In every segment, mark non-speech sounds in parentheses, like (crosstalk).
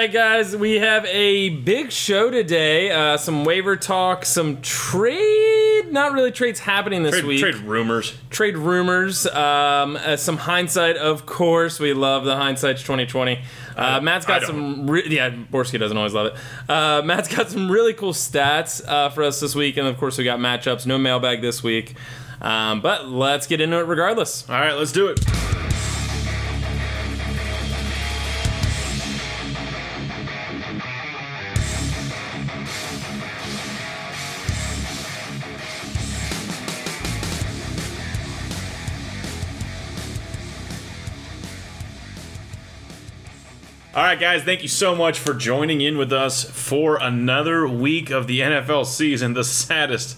right, guys, we have a big show today. Uh, some waiver talk, some trade, not really trades happening this Trade, week. trade rumors. Trade rumors, um, uh, some hindsight, of course. We love the hindsight's 2020. Uh, Matt's got some, re- yeah, Borski doesn't always love it. Uh, Matt's got some really cool stats uh, for us this week, and of course, we got matchups. No mailbag this week. Um, but let's get into it regardless. All right, let's do it. All right, guys, thank you so much for joining in with us for another week of the NFL season, the saddest,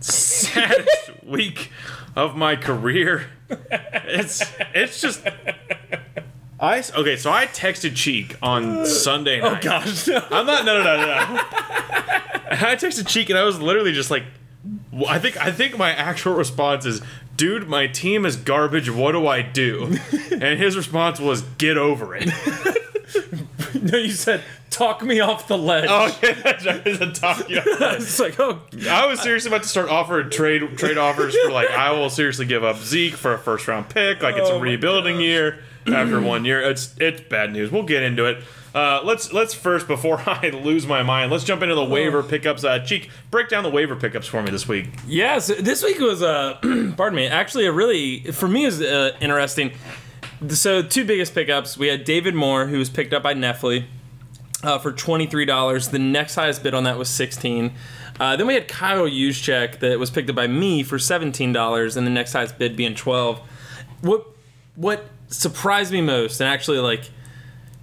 saddest (laughs) week of my career. It's it's just I okay, so I texted Cheek on Sunday oh, night. Oh, Gosh. I'm not no no no no. no. I texted Cheek and I was literally just like I think I think my actual response is dude, my team is garbage. What do I do? And his response was get over it. (laughs) (laughs) no, you said, talk me off the ledge. Oh yeah, that's right. It's a talk. Yeah. (laughs) it's like, oh, I was seriously about to start offering trade trade offers for like I will seriously give up Zeke for a first round pick. Like it's Oh a rebuilding year after one year. It's it's bad news. We'll get into it. Uh, let's let's first before (laughs) I lose my mind. Let's jump into the waiver pickups. Uh, Cheek, break down the waiver pickups for me this week. Yes, this week was uh, (clears throat) pardon me, actually a really for me is uh, interesting. So two biggest pickups. We had David Moore, who was picked up by Nefli uh, for twenty three dollars. The next highest bid on that was sixteen. Uh, then we had Kyle Juszczyk that was picked up by me for seventeen dollars, and the next highest bid being twelve. What what surprised me most, and actually like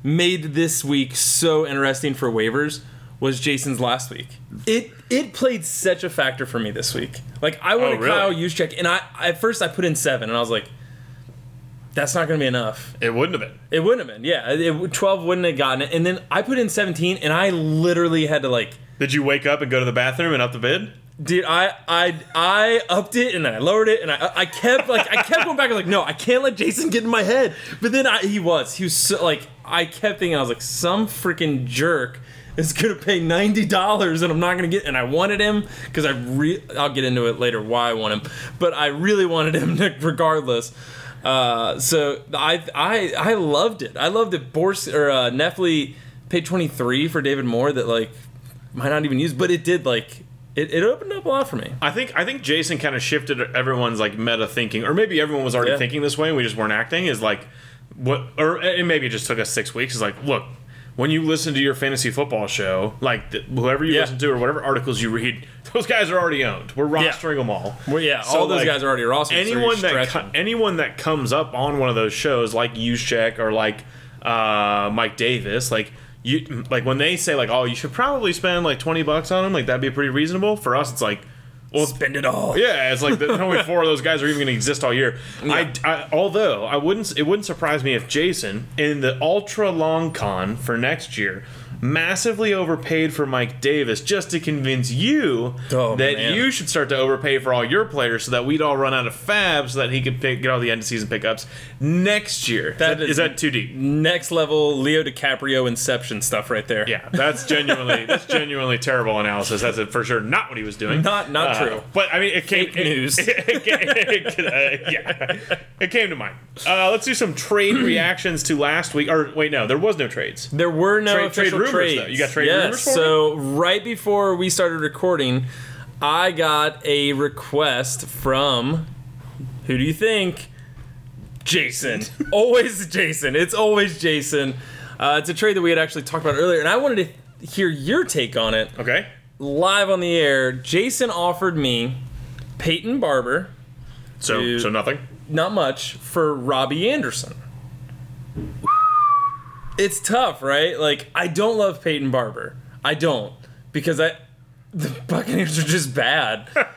made this week so interesting for waivers was Jason's last week. It it played such a factor for me this week. Like I wanted Oh, really? Kyle Juszczyk, and I at first I put in seven, and I was like, that's not going to be enough. It wouldn't have been. It wouldn't have been. Yeah, it, twelve wouldn't have gotten it, and then I put in seventeen, and I literally had to like. Did you wake up and go to the bathroom and up the bid? Dude, I I I upped it and then I lowered it and I I kept like I kept going back. Was like, no, I can't let Jason get in my head. But then I, he was he was so, like I kept thinking I was like some freaking jerk is gonna pay ninety dollars and I'm not gonna get. And I wanted him because I re I'll get into it later why I want him, but I really wanted him to, (laughs) regardless. Uh, so I I I loved it. I loved it. Bors or uh, Nefli paid twenty three for David Moore that like might not even use, but it did like it, it opened up a lot for me. I think I think Jason kind of shifted everyone's like meta thinking, or maybe everyone was already Yeah. thinking this way and we just weren't acting. Is like what, or and maybe it just took us six weeks. Is like, look, when you listen to your fantasy football show, like th- whoever you Yeah. listen to or whatever articles you read, (laughs) those guys are already owned. We're rostering them all. Well, yeah, So, all those like, guys are already rostered. anyone so that anyone that comes up on one of those shows like Check or like uh, Mike Davis, like you like when they say like, oh, you should probably spend like twenty bucks on them, like that'd be pretty reasonable. For us, it's like, well, spend it all. yeah, it's like the, (laughs) only four of those guys are even going to exist all year. I, I, although I wouldn't, it wouldn't surprise me if Jason in the ultra long con for next year massively overpaid for Mike Davis just to convince you Oh, that man. you should start to overpay for all your players so that we'd all run out of FAAB so that he could pick, get all the end of season pickups next year. That is, is- that too deep? Next level Leo DiCaprio Inception stuff right there. Yeah, that's (laughs) genuinely that's genuinely terrible analysis. That's for sure not what he was doing. Not- not Uh, true. But I mean, it came Fake it- news. (laughs) It, it- uh, yeah, it came to mind. Uh, let's do some trade (clears throat) reactions to last week. Or wait, no, there was no trades. There were no Trade- trade rumors, trades. though. You got trade yes. rumors for me? So right before we started recording, I got a request from who do you think? Jason. (laughs) always Jason. It's always Jason. Uh, it's a trade that we had actually talked about earlier, and I wanted to hear your take on it Okay. live on the air. Jason offered me Peyton Barber, So so nothing. not much, for Robbie Anderson. It's tough, right? Like I don't love Peyton Barber. I don't because I (laughs) the Buccaneers are just bad. (laughs)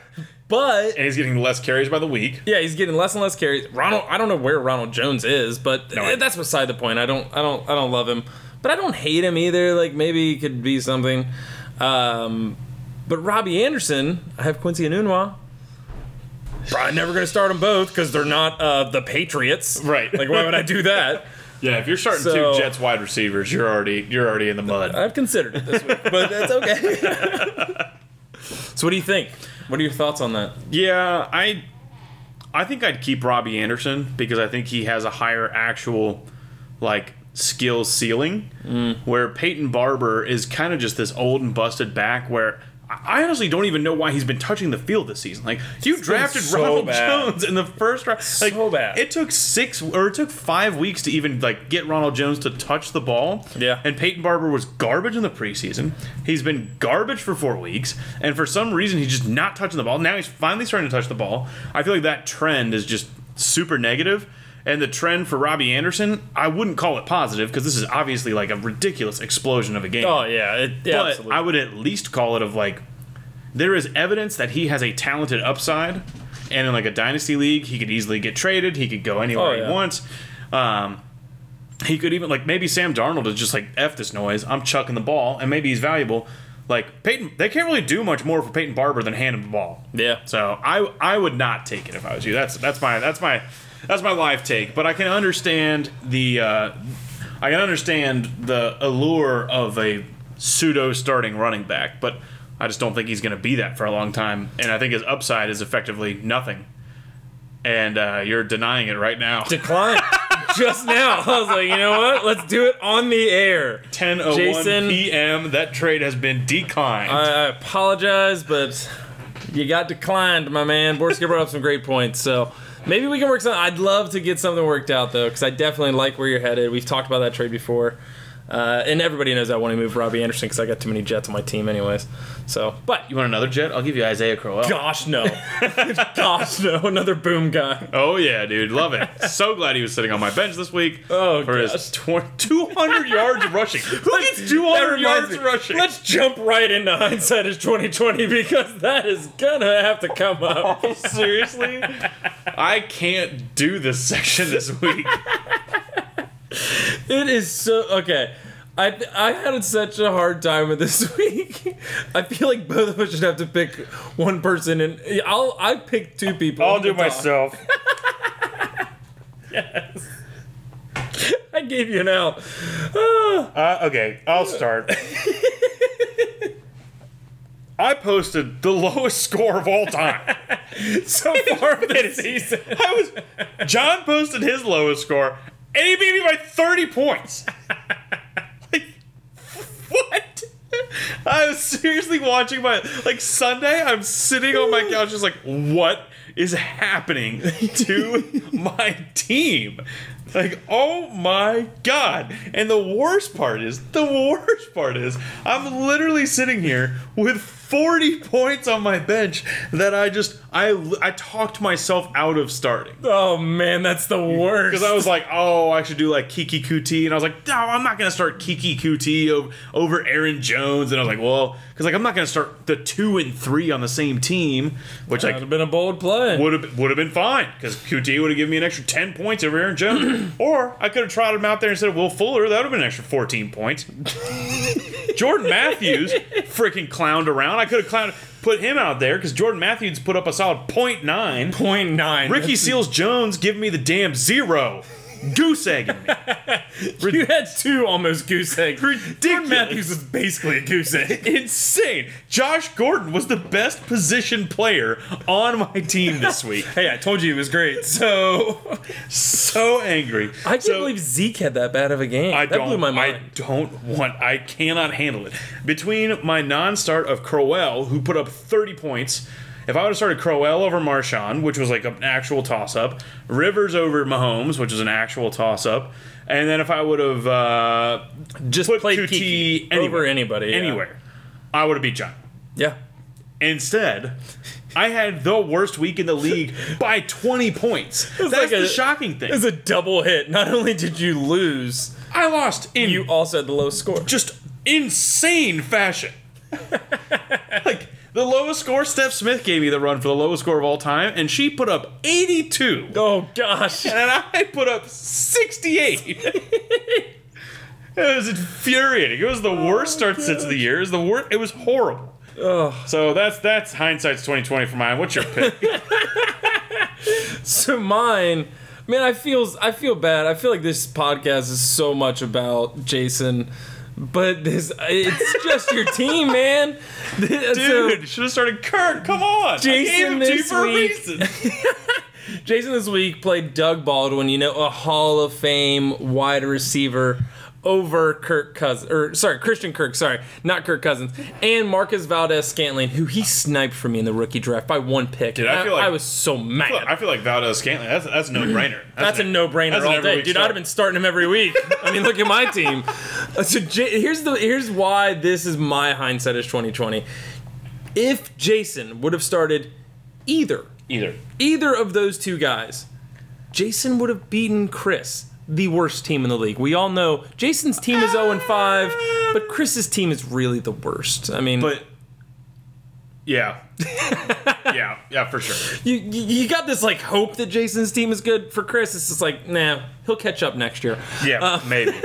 But And he's getting less carries by the week. yeah, he's getting less and less carries. Ronald, I don't know where Ronald Jones is, but No, I- that's beside the point. I don't, I don't, I don't love him, but I don't hate him either. Like maybe he could be something. Um, but Robbie Anderson, I have Quincy Enunwa. Probably never going to start them both because they're not uh, the Patriots. Right. Like why would I do that? (laughs) Yeah, if you're starting So- two Jets wide receivers, you're already you're already in the mud. I've considered it this week, but that's okay. (laughs) so, what do you think? What are your thoughts on that? Yeah, I I think I'd keep Robbie Anderson because I think he has a higher actual like skill ceiling. Mm. Where Peyton Barber is kind of just this old and busted back where I honestly don't even know why he's been touching the field this season. Like you drafted so Ronald bad. Jones in the first round. Like, So bad. It took six or it took five weeks to even like get Ronald Jones to touch the ball. Yeah. And Peyton Barber was garbage in the preseason. He's been garbage for four weeks, and for some reason he's just not touching the ball. Now he's finally starting to touch the ball. I feel like that trend is just super negative. And the trend for Robbie Anderson, I wouldn't call it positive because this is obviously like a ridiculous explosion of a game. Oh yeah, it, yeah but absolutely. I would at least call it of like there is evidence that he has a talented upside, and in like a dynasty league, he could easily get traded. He could go anywhere Oh, yeah. he wants. Um, he could even like maybe Sam Darnold is just like f this noise. I'm chucking the ball, and maybe he's valuable. Like Peyton, they can't really do much more for Peyton Barber than hand him the ball. yeah. So I I would not take it if I was you. That's that's my that's my that's my live take. But I can understand the uh, I can understand the allure of a pseudo starting running back, but I just don't think he's going to be that for a long time. And I think his upside is effectively nothing. And uh, you're denying it right now. (laughs) Decline. Just now, I was like, you know what? Let's do it on the air. 10:01 Jason- p.m. That trade has been declined. I, I apologize, but you got declined, my man. Borski brought up some great points, so maybe we can work something. I'd love to get something worked out though, because I definitely like where you're headed. We've talked about that trade before, uh, and everybody knows I want to move Robbie Anderson because I got too many Jets on my team, anyways. So, but you want another jet? I'll give you Isaiah Crowell. gosh no, (laughs) gosh no, another boom guy. Oh yeah, dude, love it. so glad he was sitting on my bench this week. (laughs) Oh, for gosh. his tw- 200 yards rushing. (laughs) Who gets 200 yards me, rushing? Let's jump right into hindsight is 2020 because that is gonna have to come up. Seriously, I can't do this section this week. (laughs) It is so okay. I I had such a hard time with this (laughs) week. I feel like both of us should have to pick one person, and I'll I pick two people. I'll do myself. (laughs) I gave you an L. Ah, Uh, okay, I'll start. I posted the lowest score of all time. so far this season. I was John posted his lowest score, and he beat me by 30 points. (laughs) like, what? I was seriously watching my like Sunday. I'm sitting on my couch, just like, what is happening to (laughs) my team? Like, oh my god! And the worst part is, the worst part is, I'm literally sitting here with 40 points on my bench that I just I I talked myself out of starting. Oh man, that's the worst. Because I was like, oh, I should do like Keke Coutee, and I was like, no, I'm not gonna start Keke Coutee over, over Aaron Jones, and I was like, well, because like I'm not gonna start the two and three on the same team, which like have been a bold play. would have would have been fine because Coutee would have given me an extra ten points over Aaron Jones, (clears throat) or I could have trotted him out there instead of Will Fuller. That would have been an extra fourteen points. (laughs) Jordan Matthews freaking clowned around. I could have clowned put him out there because Jordan Matthews put up a solid point nine. Point nine. Ricky Seals Jones giving me the damn zero. Goose egging me. (laughs) you had two almost goose eggs. Ridiculous. Jordan Matthews was basically a goose egg. (laughs) Insane. Josh Gordon was the best position player on my team this week. (laughs) Hey, I told you he was great. So So angry. I can't So- believe Zeke had that bad of a game. I that don't. blew my I don't want. I cannot handle it. Between my non-start of Crowell, who put up 30 points, if I would have started Crowell over Marshawn, which was like an actual toss-up, Rivers over Mahomes, which is an actual toss-up, and then if I would have uh, Just put played Keke anywhere, over anybody. yeah. anywhere, I would have beat John. Yeah. Instead, I had the worst week in the league (laughs) by 20 points. That's like the a- shocking thing. It's a double hit. Not only did you lose, I lost in you also had the low score. just insane fashion. (laughs) like the lowest score Steph Smith gave me the run for the lowest score of all time, and she put up 82. Oh gosh. And I put up 68. it was infuriating. It was the worst start since the year. It was the worst. It was horrible. So that's that's hindsight's 2020 for mine. What's your pick? (laughs) (laughs) So mine, Man, I feel I feel bad. I feel like this podcast is so much about Jason, but this it's just your team, man. (laughs) So, Dude, should have started Kurt. Come on. I gave Jason him this for week- (laughs) Jason this week played Doug Baldwin, you know, a Hall of Fame wide receiver over Kirk Cousins, or sorry, Christian Kirk, sorry, not Kirk Cousins, and Marquez Valdes Scantling, who he sniped for me in the rookie draft by one pick. Dude, I feel like- I was so mad. I feel like Valdes Scantling. That's that's a (clears throat) no brainer. That's a no-brainer all every day, dude. I'd have been starting him every week. (laughs) I mean, look at my team. Uh, So J- here's the here's why this is my hindsight is 2020. If Jason would have started either either. either of those two guys, Jason would have beaten Chris, the worst team in the league. We all know Jason's team is 0 and 5, but Chris's team is really the worst. I mean, But yeah, (laughs) yeah, yeah, for sure. you, you got this like hope that Jason's team is good. For Chris, it's just like, nah, he'll catch up next year. Yeah, Uh, maybe. (laughs)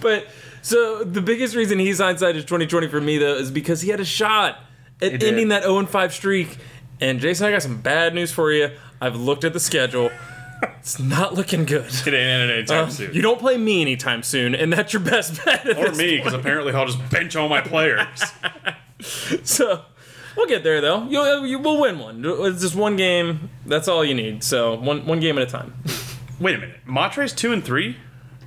But so the biggest reason he's hindsight is 2020 for me though is because he had a shot at ending that 0 and 5 streak. And Jason, I got some bad news for you. I've looked at the schedule. It's not looking good. It ain't ending anytime Uh, soon. You don't play me anytime soon, and that's your best bet. at or this me, because apparently I'll just bench all my players. (laughs) So we'll get there though. You'll, you will win one. It's just one game. That's all you need. So one one game at a time. Wait a minute. Matre's two and three.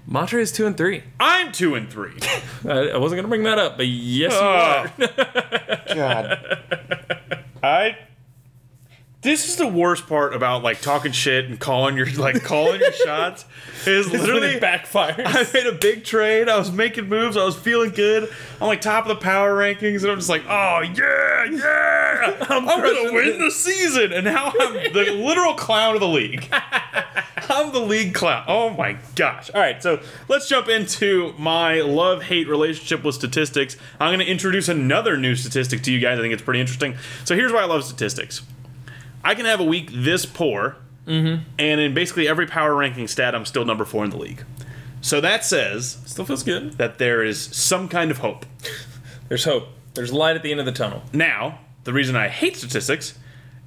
Matre is two and three. I'm two and three. (laughs) I, I wasn't gonna bring that up, but yes, you Oh. are. (laughs) God. I. This is the worst part about like talking shit and calling your like calling your (laughs) shots is literally it backfires. I made a big trade. I was making moves. I was feeling good. I'm like top of the power rankings, and I'm just like, oh yeah, yeah, (laughs) I'm, gonna win the season. And now I'm the (laughs) literal clown of the league. I'm the league clown. Oh my gosh. All right, so let's jump into my love hate relationship with statistics. I'm going to introduce another new statistic to you guys. I think it's pretty interesting. So here's why I love statistics I can have a week this poor, mm-hmm. and in basically every power ranking stat, I'm still number four in the league. So that says Still feels good. that there is some kind of hope. (laughs) There's hope. There's light at the end of the tunnel. Now, the reason I hate statistics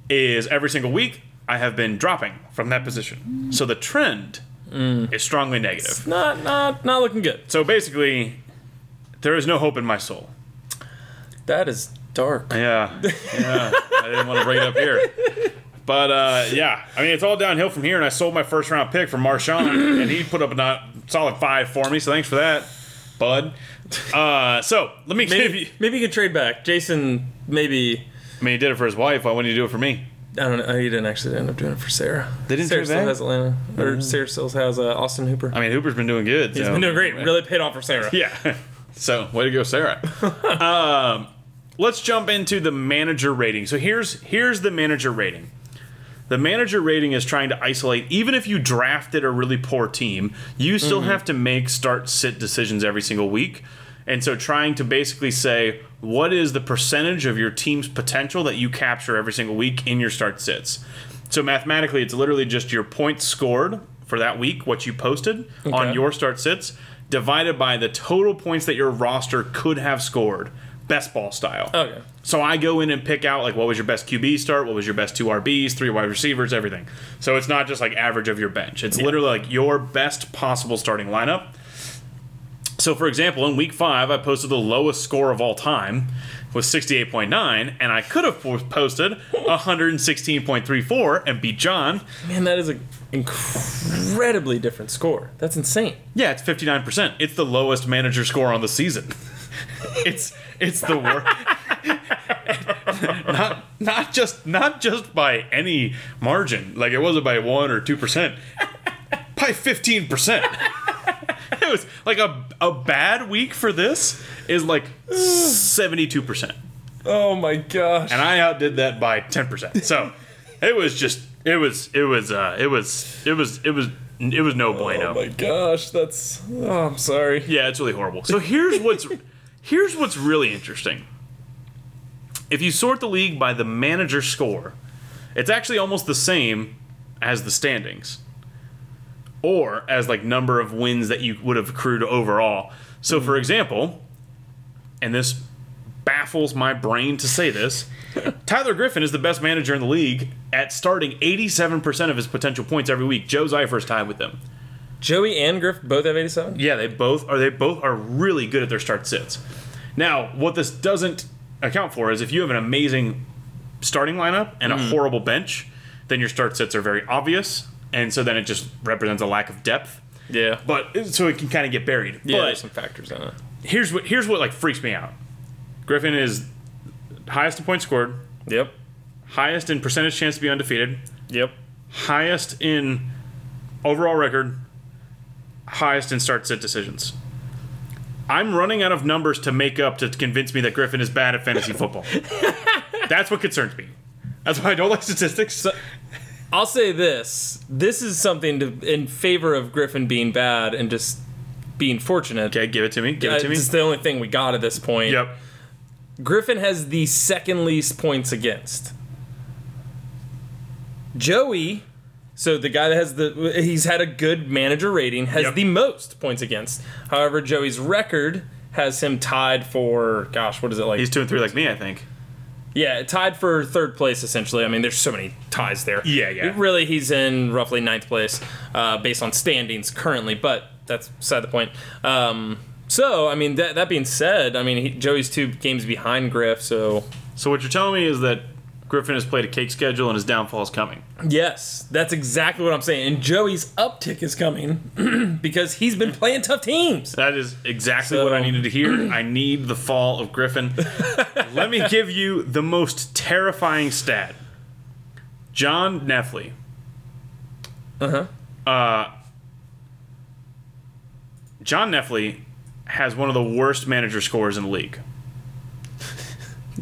is every single week I have been dropping from that position. So the trend mm. is strongly negative. Not not not looking good. So basically, there is no hope in my soul. That is dark. Yeah, yeah. I didn't want to bring it up here. But uh, yeah, I mean, it's all downhill from here. And I sold my first round pick for Marshawn, and he put up a not solid five for me. So thanks for that, bud. Uh, so let me give you. Maybe maybe you could trade back. Jason maybe I mean, he did it for his wife. Why wouldn't he do it for me? I don't know. He didn't actually end up doing it for Sarah. They didn't Sarah trade still back? has Atlanta, or Sarah still has uh, Austin Hooper. I mean, Hooper's been doing good. He's so- been doing great. Really paid off for Sarah. (laughs) Yeah. So, way to go, Sarah. (laughs) um, let's jump into the manager rating. So here's here's the manager rating. The manager rating is trying to isolate. Even if you drafted a really poor team, you still mm-hmm. have to make start sit decisions every single week. And so, trying to basically say what is the percentage of your team's potential that you capture every single week in your start sits. So mathematically, it's literally just your points scored for that week, what you posted on your start sits, divided by the total points that your roster could have scored, best ball style. Oh, okay. So I go in and pick out like what was your best QB start, what was your best two RBs, three wide receivers, everything. So it's not just like average of your bench. It's literally like your best possible starting lineup. So for example, in week five, I posted the lowest score of all time with 68.9, and I could have posted 116.34 and beat John. Man, that is an incredibly different score. That's insane. Yeah, it's 59%. It's the lowest manager score on the season. It's it's the worst. (laughs) not not just not just by any margin. Like it wasn't by 1 or 2%. By 15%. It was like a a bad week for this is like 72%. Oh my gosh. And I outdid that by 10%. So, it was just it was it was uh it was it was it was it was no bueno. Oh my gosh, that's. Oh, I'm sorry. Yeah, it's really horrible. So here's what's here's what's really interesting. If you sort the league by the manager score, it's actually almost the same as the standings. Or as like number of wins that you would have accrued overall. So for mm-hmm. example, and this baffles my brain to say this. Tyler Griffin is the best manager in the league at starting 87% of his potential points every week. Joe's Joe Zeifer's tied with them. Joey and Griff both have 87. Yeah, they both are. They both are really good at their start sits. Now, what this doesn't account for is if you have an amazing starting lineup and a mm-hmm. horrible bench, then your start sits are very obvious, and so then it just represents a lack of depth. Yeah, But so it can kind of get buried. yeah. but there's some factors in it. here's what here's what like freaks me out. Griffin is highest in points scored, Yep. highest in percentage chance to be undefeated, Yep. highest in overall record, highest in start sit decisions. I'm running out of numbers to make up to convince me that Griffin is bad at fantasy football. (laughs) That's what concerns me. That's why I don't like statistics. I'll say this: this is something to in favor of Griffin being bad and just being fortunate. okay, give it to me. Give Uh, it to me. It's the only thing we got at this point. Yep. Griffin has the second least points against. Joey, so the guy that has the he's had a good manager rating has Yep. the most points against. However, Joey's record has him tied for gosh, what is it like? He's two and three like me, I think. yeah, tied for third place essentially. I mean, there's so many ties there. Yeah, yeah. Really, he's in roughly ninth place uh, based on standings currently, but that's beside the point. Um, so, I mean, that, that being said, I mean, he, Joey's two games behind Griff, so So what you're telling me is that Griffin has played a cake schedule and his downfall is coming. yes, that's exactly what I'm saying. And Joey's uptick is coming (clears throat) because he's been playing tough teams. That is exactly So- what I needed to hear. (clears throat) I need the fall of Griffin. (laughs) Let me give you the most terrifying stat. John Neffley. Uh-huh. Uh John Neffley has one of the worst manager scores in the league.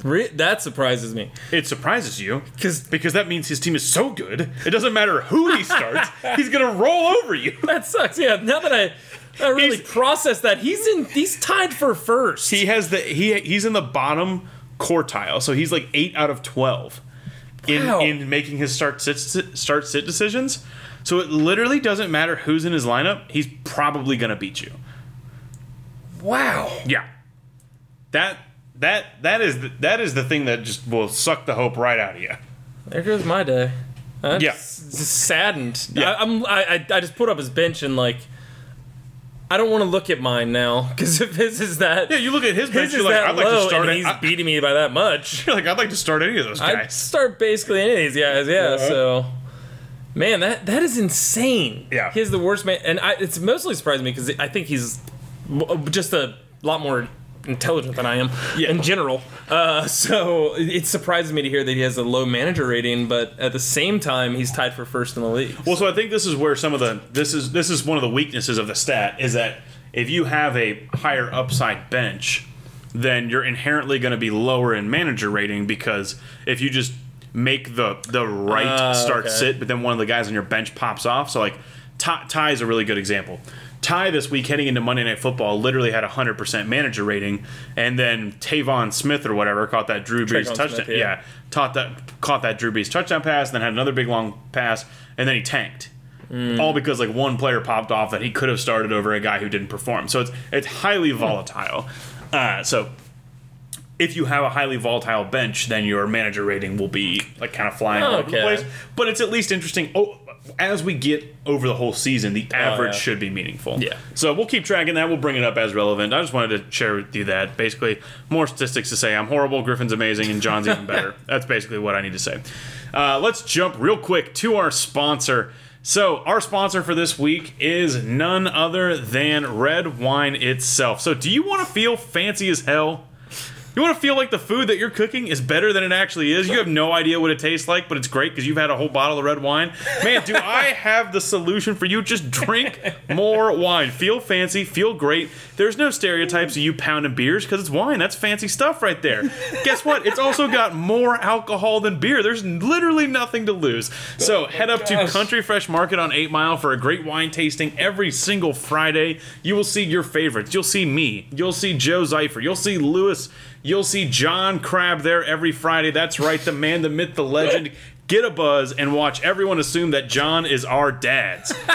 Re- that surprises me It surprises you because because that means his team is so good. It doesn't matter who he starts, (laughs) he's gonna roll over you. that sucks. Yeah, now that I, I really He's- process that, he's in. He's tied for first. He has the he he's in the bottom quartile, so he's like eight out of twelve in Wow. in making his start sit start sit decisions. So it literally doesn't matter who's in his lineup. He's probably gonna beat you. wow. Yeah, that that that is the, that is the thing that just will suck the hope right out of you. There goes my day. I'm Yeah. saddened. Yeah. I, I'm. I, I just put up his bench and like. I don't want to look at mine now because if his is that Yeah, you look at his bench. his You're like, I'd like to start. and he's I, beating me by that much. (laughs) you're like, I'd like to start any of those guys. I'd start basically any of these guys. Yeah. So, man, that that is insane. Yeah. He's the worst man, and I, it's mostly surprising me because I think he's just a lot more intelligent than I am Yeah. in general. Uh, so it surprises me to hear that he has a low manager rating, but at the same time, he's tied for first in the league. Well, so I think this is where some of the this is this is one of the weaknesses of the stat is that if you have a higher upside bench, then you're inherently going to be lower in manager rating because if you just make the the right Ah, start okay. sit, but then one of the guys on your bench pops off. So like Ty, Ty is a really good example. Ty this week heading into Monday Night Football literally had a hundred percent manager rating, and then Tavon Smith or whatever caught that Drew Brees Tre'Quan touchdown. Smith, yeah. yeah, taught that caught that Drew Brees touchdown pass, and then had another big long pass, and then he tanked. All because like one player popped off that he could have started over a guy who didn't perform. So it's it's highly volatile. Uh, so if you have a highly volatile bench, then your manager rating will be like kind of flying all over the place. But it's at least interesting. Oh, as we get over the whole season, the average yeah. should be meaningful. Yeah. So we'll keep tracking that. We'll bring it up as relevant. I just wanted to share with you that. Basically, more statistics to say I'm horrible, Griffin's amazing, and John's even better. (laughs) That's basically what I need to say. Uh, let's jump real quick to our sponsor. So, our sponsor for this week is none other than Red Wine itself. So, do you want to feel fancy as hell? You want to feel like the food that you're cooking is better than it actually is. You have no idea what it tastes like, but it's great because you've had a whole bottle of red wine. Man, do I (laughs) have the solution for you? Just drink more wine. Feel fancy, feel great. There's no stereotypes of you pounding beers because it's wine. That's fancy stuff right there. Guess what? It's also got more alcohol than beer. There's literally nothing to lose. So oh head up to. Country Fresh Market on 8 Mile for a great wine tasting every single Friday. You will see your favorites. You'll see me. You'll see Joe Zeifer. You'll see Lewis. You'll see John Crab there every Friday. That's right, the man, the myth, the legend. Get a buzz and watch everyone assume that John is our dad's. (laughs)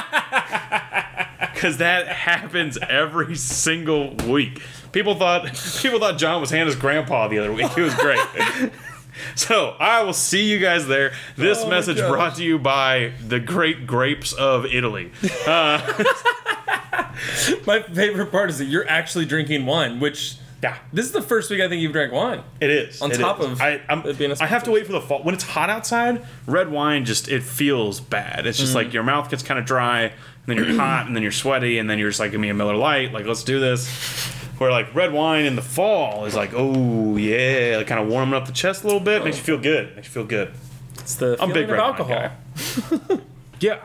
because that happens every single week. People thought people thought John was Hannah's grandpa the other week. It was great. (laughs) so I will see you guys there. This Oh message brought to you by the great grapes of Italy. Uh, (laughs) my favorite part is that you're actually drinking wine, which Yeah. this is the first week I think you've drank wine. It is. On It top is. of I, I'm, it being a I have to wait for the fall. When it's hot outside, red wine just it feels bad. It's just Mm. like your mouth gets kind of dry, and then you're hot, and then you're sweaty, and then you're just like, give me a Miller Lite. Like, let's do this. Where like red wine in the fall is like, oh yeah, like kind of warming up the chest a little bit, makes you feel good. Makes you feel good. It's the I'm feeling big of red alcohol. (laughs) Yeah,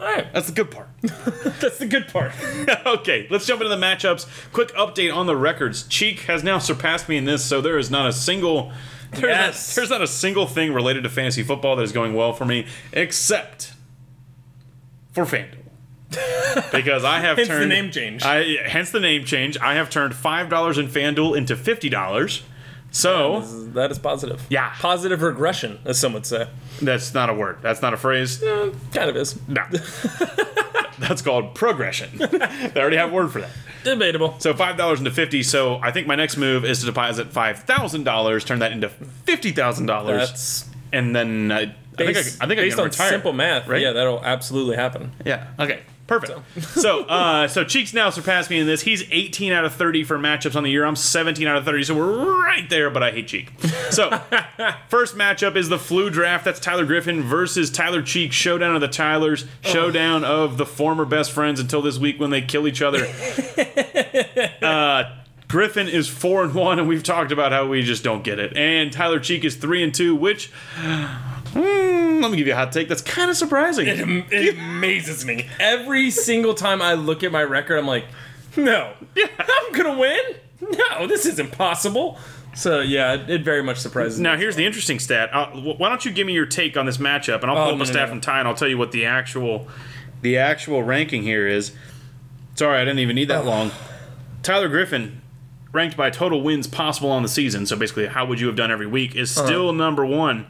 All right, that's the good part. (laughs) that's the good part. (laughs) okay, let's jump into the matchups. Quick update on the records. Cheek has now surpassed me in this, so there is not a single there's, Yes. not, there's not a single thing related to fantasy football that is going well for me, except for FanDuel. (laughs) because I have turned Hence the name change. I hence the name change. I have turned five dollars in FanDuel into fifty dollars. So That is positive. Yeah. Positive regression, as some would say. that's not a word. That's not a phrase. Uh, kind of is. No. (laughs) that's called progression. (laughs) they already have a word for that. Debatable. So five dollars into fifty. So I think my next move is to deposit five thousand dollars, turn that into fifty thousand dollars, and then I, I think I, based, I think I based can on retire. simple math. right? Yeah, that'll absolutely happen. Yeah. Okay. Perfect. So, uh, so Cheeks now surpassed me in this. He's 18 out of 30 for matchups on the year. I'm 17 out of 30, so we're right there. But I hate Cheek. So, (laughs) first matchup is the flu draft. That's Tyler Griffin versus Tyler Cheek. Showdown of the Tylers. Showdown of the former best friends until this week when they kill each other. (laughs) uh, Griffin is four and one, and we've talked about how we just don't get it. And Tyler Cheek is three and two, which. Let me give you a hot take. That's kind of surprising. It (laughs) amazes me. Every single time I look at my record, I'm like, no, (laughs) I'm gonna win. No, this is impossible. So yeah, it, it very much surprises me. Now, me. here's the interesting stat. Uh, wh- why don't you give me your take on this matchup, and I'll pull Oh, up no, a no, stat no. from Ty, and I'll tell you what the actual, the actual ranking here is. Sorry, I didn't even need that long. Tyler Griffin, ranked by total wins possible on the season, so basically how would you have done every week, is Uh-huh. still number one.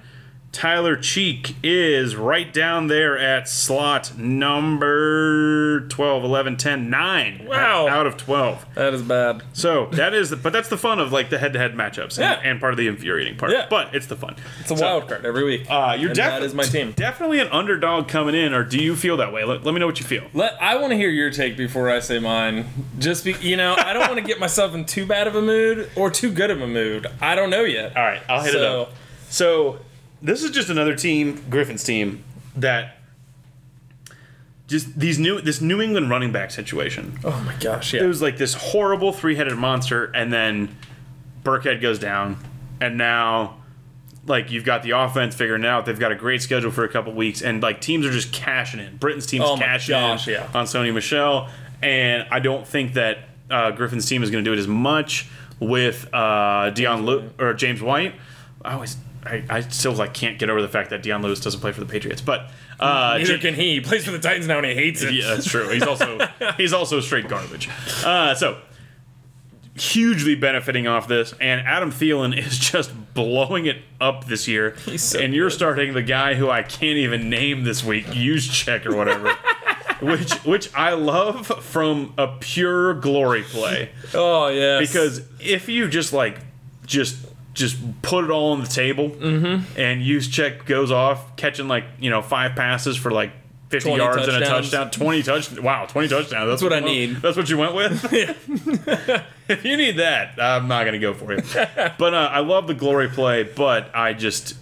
Tyler Cheek is right down there at slot number 12, 11, 10, 9. Wow. Out of 12. That is bad. So that is, but that's the fun of like the head-to-head matchups, and, Yeah. and part of the infuriating part. Yeah. But it's the fun. It's a So, wild card every week. Uh, you're and def- that is my team. Definitely an underdog coming in, or do you feel that way? Let, let me know what you feel. Let I want to hear your take before I say mine. Just be, you know, I don't want to get myself in too bad of a mood or too good of a mood. I don't know yet. All right, I'll hit it up. So this is just another team, Griffin's team, that just these new this New England running back situation. Oh my gosh, yeah. It was like this horrible three-headed monster, and then Burkhead goes down, and now like you've got the offense figuring out. They've got a great schedule for a couple weeks, and like teams are just cashing in. Britain's team's Oh cashing gosh, in yeah. on Sony Michel, and I don't think that uh, Griffin's team is going to do it as much with uh, Dion Lew- or James White. I always. I, I still like can't get over the fact that Dion Lewis doesn't play for the Patriots, but uh, Neither Ja- can he. He plays for the Titans now and he hates it. yeah, that's true. He's also (laughs) he's also straight garbage. Uh, so hugely benefiting off this, and Adam Thielen is (laughs) just blowing it up this year. He's so and you're starting the guy who I can't even name this week, Juszczyk or whatever. (laughs) which which I love from a pure glory play. Oh yeah. Because if you just like just just put it all on the table Mm-hmm. and Juszczyk goes off catching like you know five passes for like 50 20 yards and a touchdown. 20 touch wow 20 touchdowns. That's, what you I need. that's what you went with? (laughs) (laughs) If you need that i'm not gonna go for you. (laughs) But uh, i love the glory play but i just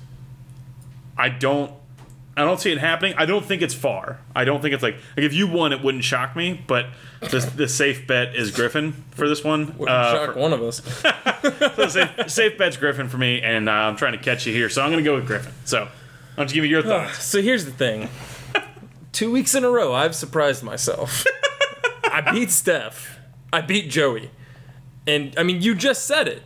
i don't I don't see it happening. I don't think it's far. I don't think it's like like if you won, it wouldn't shock me. But the, the safe bet is Griffin for this one. Wouldn't Uh, shock for- one of us. (laughs) so safe, safe bet's Griffin for me, and uh, I'm trying to catch you here, so I'm going to go with Griffin. So, why don't you give me your thoughts? So here's the thing. (laughs) Two weeks in a row, I've surprised myself. (laughs) I beat Steph. I beat Joey. And I mean, you just said it.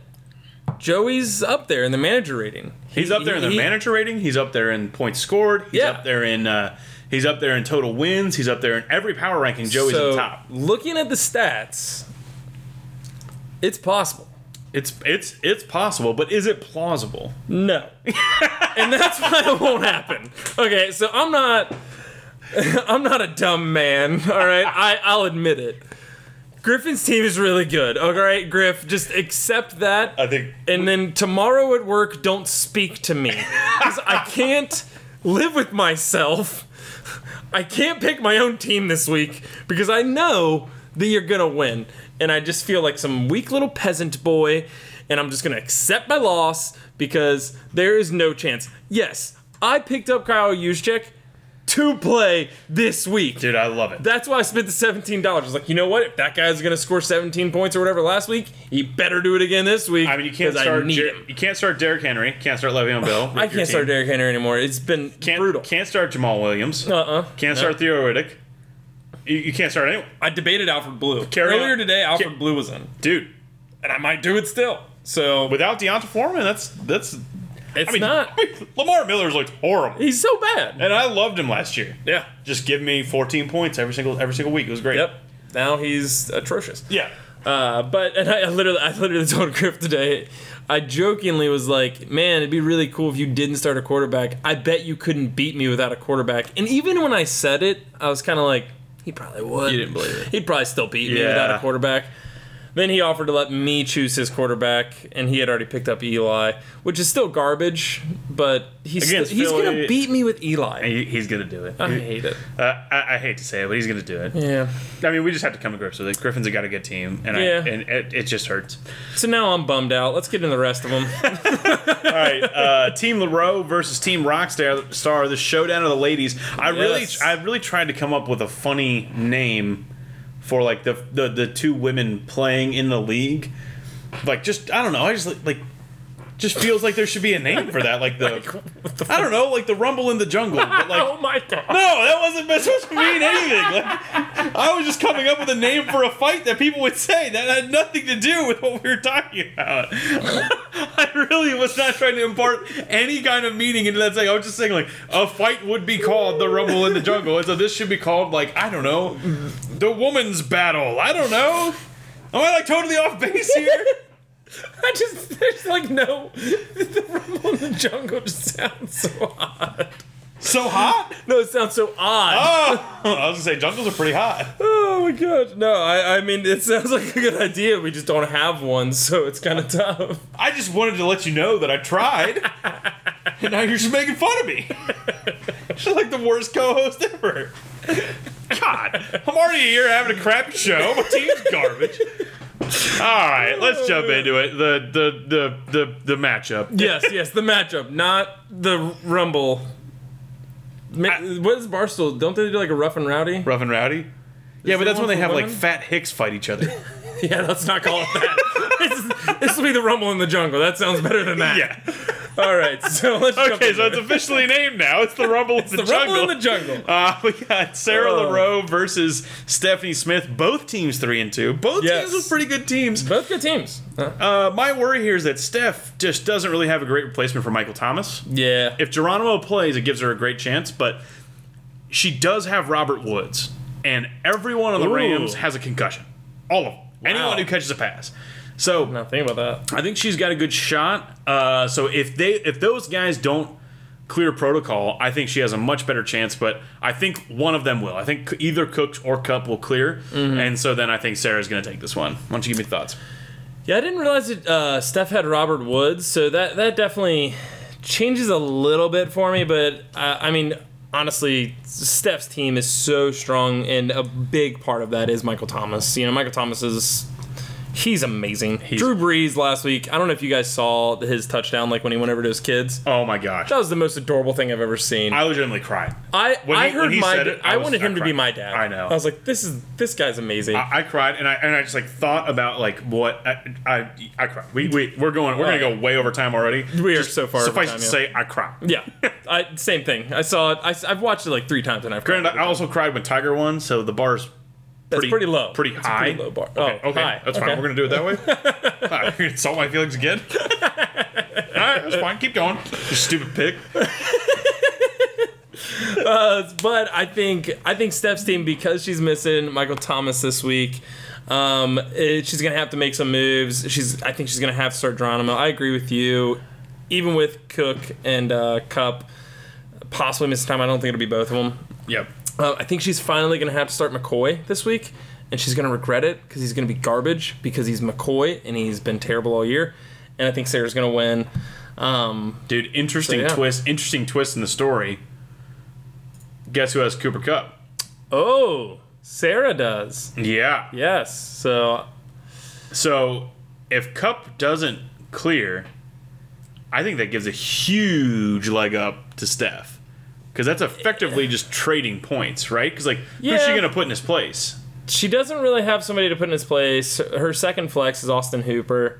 Joey's up there in the manager rating. He's up there in the he- manager rating. He's up there in points scored. He's Yeah. up there in uh, he's up there in total wins. He's up there in every power ranking. Joey's at the top. Looking at the stats, it's possible. It's it's it's possible, but is it plausible? No. (laughs) and that's why it won't happen. Okay, so I'm not (laughs) I'm not a dumb man. All right, I I'll admit it. Griffin's team is really good. All right, Griff, just accept that. I think And then tomorrow at work, don't speak to me. Because I can't live with myself. I can't pick my own team this week because I know that you're going to win. And I just feel like some weak little peasant boy. And I'm just going to accept my loss because there is no chance. Yes, I picked up Kyle Juszczyk to play this week. dude, I love it. That's why I spent the seventeen dollars. I was like, you know what? If that guy's gonna score seventeen points or whatever last week, he better do it again this week. I mean, you can't 'cause start. Need Jer- him. you can't start Derrick Henry. Can't start Le'Veon Bell. (sighs) I can't start Derrick Henry anymore. It's been Can't, brutal. Can't start Jamaal Williams. uh uh Can't start Theo Riddick. You, you can't start anyone, I debated Alfred Blue Carry earlier on. today. Alfred Ca- Blue was in, dude. and I might do it still. So Without D'Onta Foreman, that's that's. It's I mean, not. Lamar Miller's looked horrible, He's so bad. and I loved him last year. Yeah. Just give me 14 points every single every single week. It was great. Yep. Now he's atrocious. Yeah. Uh, but and I, I literally, I literally (laughs) told Griff today. I jokingly was like, "Man, it'd be really cool if you didn't start a quarterback. I bet you couldn't beat me without a quarterback." And even when I said it, I was kind of like, "He probably would." You didn't believe it. He'd probably still beat me without a quarterback. Then he offered to let me choose his quarterback, and he had already picked up Eli, which is still garbage. But he's Against he's gonna beat me with Eli. He, he's gonna do it. I hate it. Uh, I, I hate to say it, but he's gonna do it. Yeah. I mean, we just have to come to grips with it. Griffin's got a good team, and Yeah. I, and it, it just hurts. So now I'm bummed out. Let's get into the rest of them. (laughs) All right, uh, Team LaRoe versus Team Rockstar, Star, the showdown of the ladies. I really, Yes. I really tried to come up with a funny name for like the the, the two women playing in the league. Like, just I don't know. I just like, just feels like there should be a name for that. Like the, (laughs) I don't know, like the Rumble in the Jungle. But like, (laughs) oh my god. no, that wasn't supposed to mean anything. Like, I was just coming up with a name for a fight that people would say that had nothing to do with what we were talking about. (laughs) I really was not trying to impart any kind of meaning into that thing. I was just saying like a fight would be called the Rumble in the Jungle, and so this should be called like I don't know, the Woman's Battle. I don't know. Am I like totally off base here? I just there's like no the rumble in the jungle just sounds so odd. So hot? No, it sounds so odd. Oh, (laughs) I was gonna say jungles are pretty hot. Oh, my god. No, I I mean it sounds like a good idea. We just don't have one, so it's kind of tough. I just wanted to let you know that I tried, (laughs) and now you're just making fun of me. You're like the worst co-host ever. God, I'm already here having a crappy show. My team's garbage. All right, let's jump into it. The the the the the matchup. Yes, yes, the matchup, not the rumble. Ma- what is Barstool? Don't they do like a rough and rowdy? Rough and rowdy. Yeah, but that's when one they for have like women? fat hicks fight each other. (laughs) Yeah, let's not call it that. (laughs) (laughs) this, will be the rumble in the jungle. That sounds better than that. yeah. (laughs) All right, so let's. jump Okay, so it's officially named now. It's the Rumble in the, the Jungle. rumble in the jungle. (laughs) Uh, we got Sarah Oh. LaRoe versus Stephanie Smith. Both teams three and two. Both Yes. teams with pretty good teams. Both good teams. Uh, Uh, my worry here is that Steph just doesn't really have a great replacement for Michael Thomas. yeah. If Geronimo plays, it gives her a great chance, but she does have Robert Woods, and everyone on the Ooh. Rams has a concussion. All of them. Anyone who catches a pass. So think about that. I think she's got a good shot. Uh, so if they if those guys don't clear protocol, I think she has a much better chance. But I think one of them will. I think either Cooks or Kupp will clear, Mm-hmm. and so then I think Sarah's going to take this one. Why don't you give me thoughts? Yeah, I didn't realize that uh, Steph had Robert Woods, so that that definitely changes a little bit for me. But uh, I mean, honestly, Steph's team is so strong, and a big part of that is Michael Thomas. You know, Michael Thomas is. He's amazing. Drew Brees last week. I don't know if you guys saw his touchdown, like when he went over to his kids. Oh my gosh, That was the most adorable thing I've ever seen. I legitimately cried. I, when I he- heard he my. said it, I, I was- wanted I him to be my dad. I know. I was like, this is this guy's amazing. I cried, and I and I just like thought about like what I I, I cried. We, we we're going we're gonna go way over time already. We are Just so far Suffice time, to yeah. say, I cried. yeah, I, same thing. I saw it. I, have watched it like three times, and I've cried. Granted, I also cried when Tiger won, so the bar's That's pretty, low. pretty a high. pretty low bar. Okay, oh, okay, high. that's Okay. fine. We're gonna do it that way. (laughs) Right, (laughs) you're gonna insult my feelings again. (laughs) All right, that's fine. Keep going. You stupid pig. but I think I think Steph's team because she's missing Michael Thomas this week. Um, it- she's gonna have to make some moves. She's I think she's gonna have to start Geronimo. I agree with you. Even with Cook and uh, Kupp possibly missing time, I don't think it'll be both of them. Yep. Uh, I think she's finally going to have to start McCoy this week, and she's going to regret it because he's going to be garbage because he's McCoy and he's been terrible all year. And I think Sarah's going to win. Um, Dude, interesting So, yeah. twist. Interesting twist in the story. Guess who has Cooper Kupp? oh, Sarah does. Yeah. Yes. So So if Kupp doesn't clear, I think that gives a huge leg up to Steph. Because that's effectively just trading points, right? Because, like, who's she going to put in his place? she doesn't really have somebody to put in his place. Her second flex is Austin Hooper.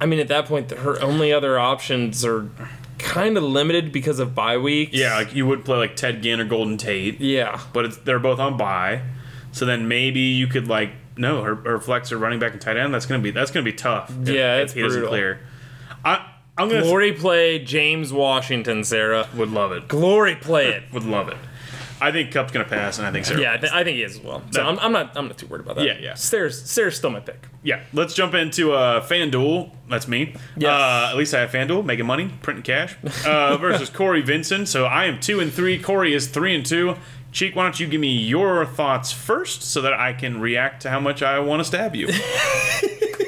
I mean, at that point, her only other options are kind of limited because of bye weeks. Yeah, like you would play like Ted Ginn or Golden Tate, Yeah. but it's, they're both on bye. So then maybe you could like no her, her flex or running back and tight end. That's gonna be that's gonna be tough. if- Yeah, if it's he doesn't clear. I I'm gonna Glory play James Washington, Sarah. would love it. Glory play it. Would love it. I think Kupp's gonna pass, and I think Sarah. Yeah, I, th- I think he is as well. So No. I'm, I'm not I'm not too worried about that. Yeah, yeah. Sarah's Sarah's still my pick. Yeah, let's jump into uh, FanDuel. That's me. Yes. Uh, at least I have FanDuel, making money, printing cash. Uh, (laughs) versus Corey Vincent. So I am two and three. Corey is three and two. Cheek, why don't you give me your thoughts first, so that I can react to how much I want to stab you? (laughs)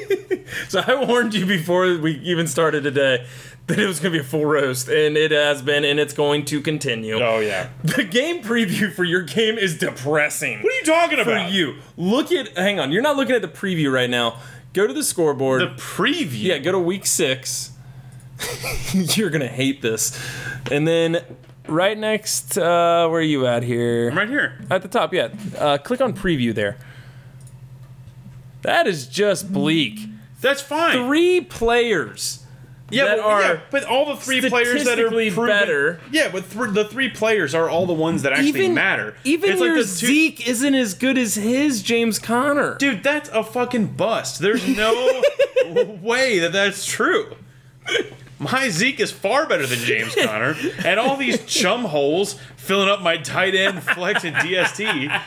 (laughs) So I warned you before we even started today that it was going to be a full roast, and it has been, and it's going to continue. oh yeah. The game preview for your game is depressing. What are you talking about? for you? Look at. Hang on, you're not looking at the preview right now. Go to the scoreboard. The preview. yeah, go to week six. (laughs) you're gonna hate this, and then right next, uh, where are you at here? I'm right here. At the top, yeah. Uh, click on preview there. That is just bleak. That's fine. Three players yeah, that but, are yeah, but all the three players that are proven, better. Yeah, but th- the three players are all the ones that actually even matter. Even it's your the two- Zeke isn't as good as his James Conner. Dude, that's a fucking bust. There's no (laughs) way that that's true. My Zeke is far better than James Conner, and all these chum holes filling up my tight end, flex, and DST.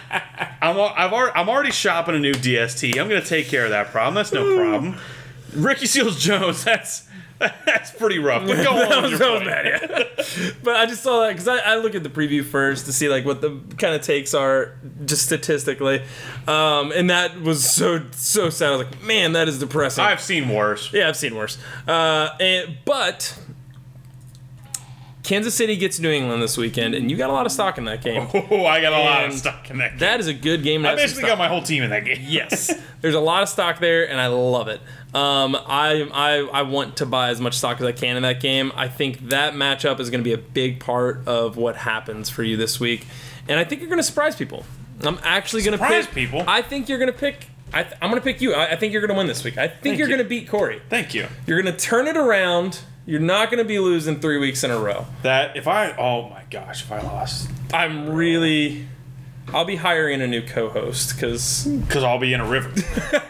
I'm I've already, I'm already shopping a new DST. I'm gonna take care of that problem. That's no problem. Ricky Seals Jones, (laughs) that's that's pretty rough. But go (laughs) on. with your So bad, yeah. but I just saw that because I, I look at the preview first to see like what the kind of takes are just statistically, um, and that was so so sad. I was like, man, that is depressing. I've seen worse. yeah, I've seen worse. Uh, and, but Kansas City gets New England this weekend, and you got a lot of stock in that game. (laughs) Oh, I got a lot of stock in that. Game. That is a good game. I basically got my whole team in that game. (laughs) yes there's a lot of stock there and i love it um, I, I i want to buy as much stock as i can in that game i think that matchup is going to be a big part of what happens for you this week and i think you're going to surprise people i'm actually going to Surprise pick people? i think you're going to pick I th- i'm going to pick you I, I think you're going to win this week i think Thank you're you. going to beat corey Thank you. you're going to turn it around you're not going to be losing three weeks in a row That if I oh my gosh if I lost i'm really i'll be hiring a new co-host because because I'll be in a river.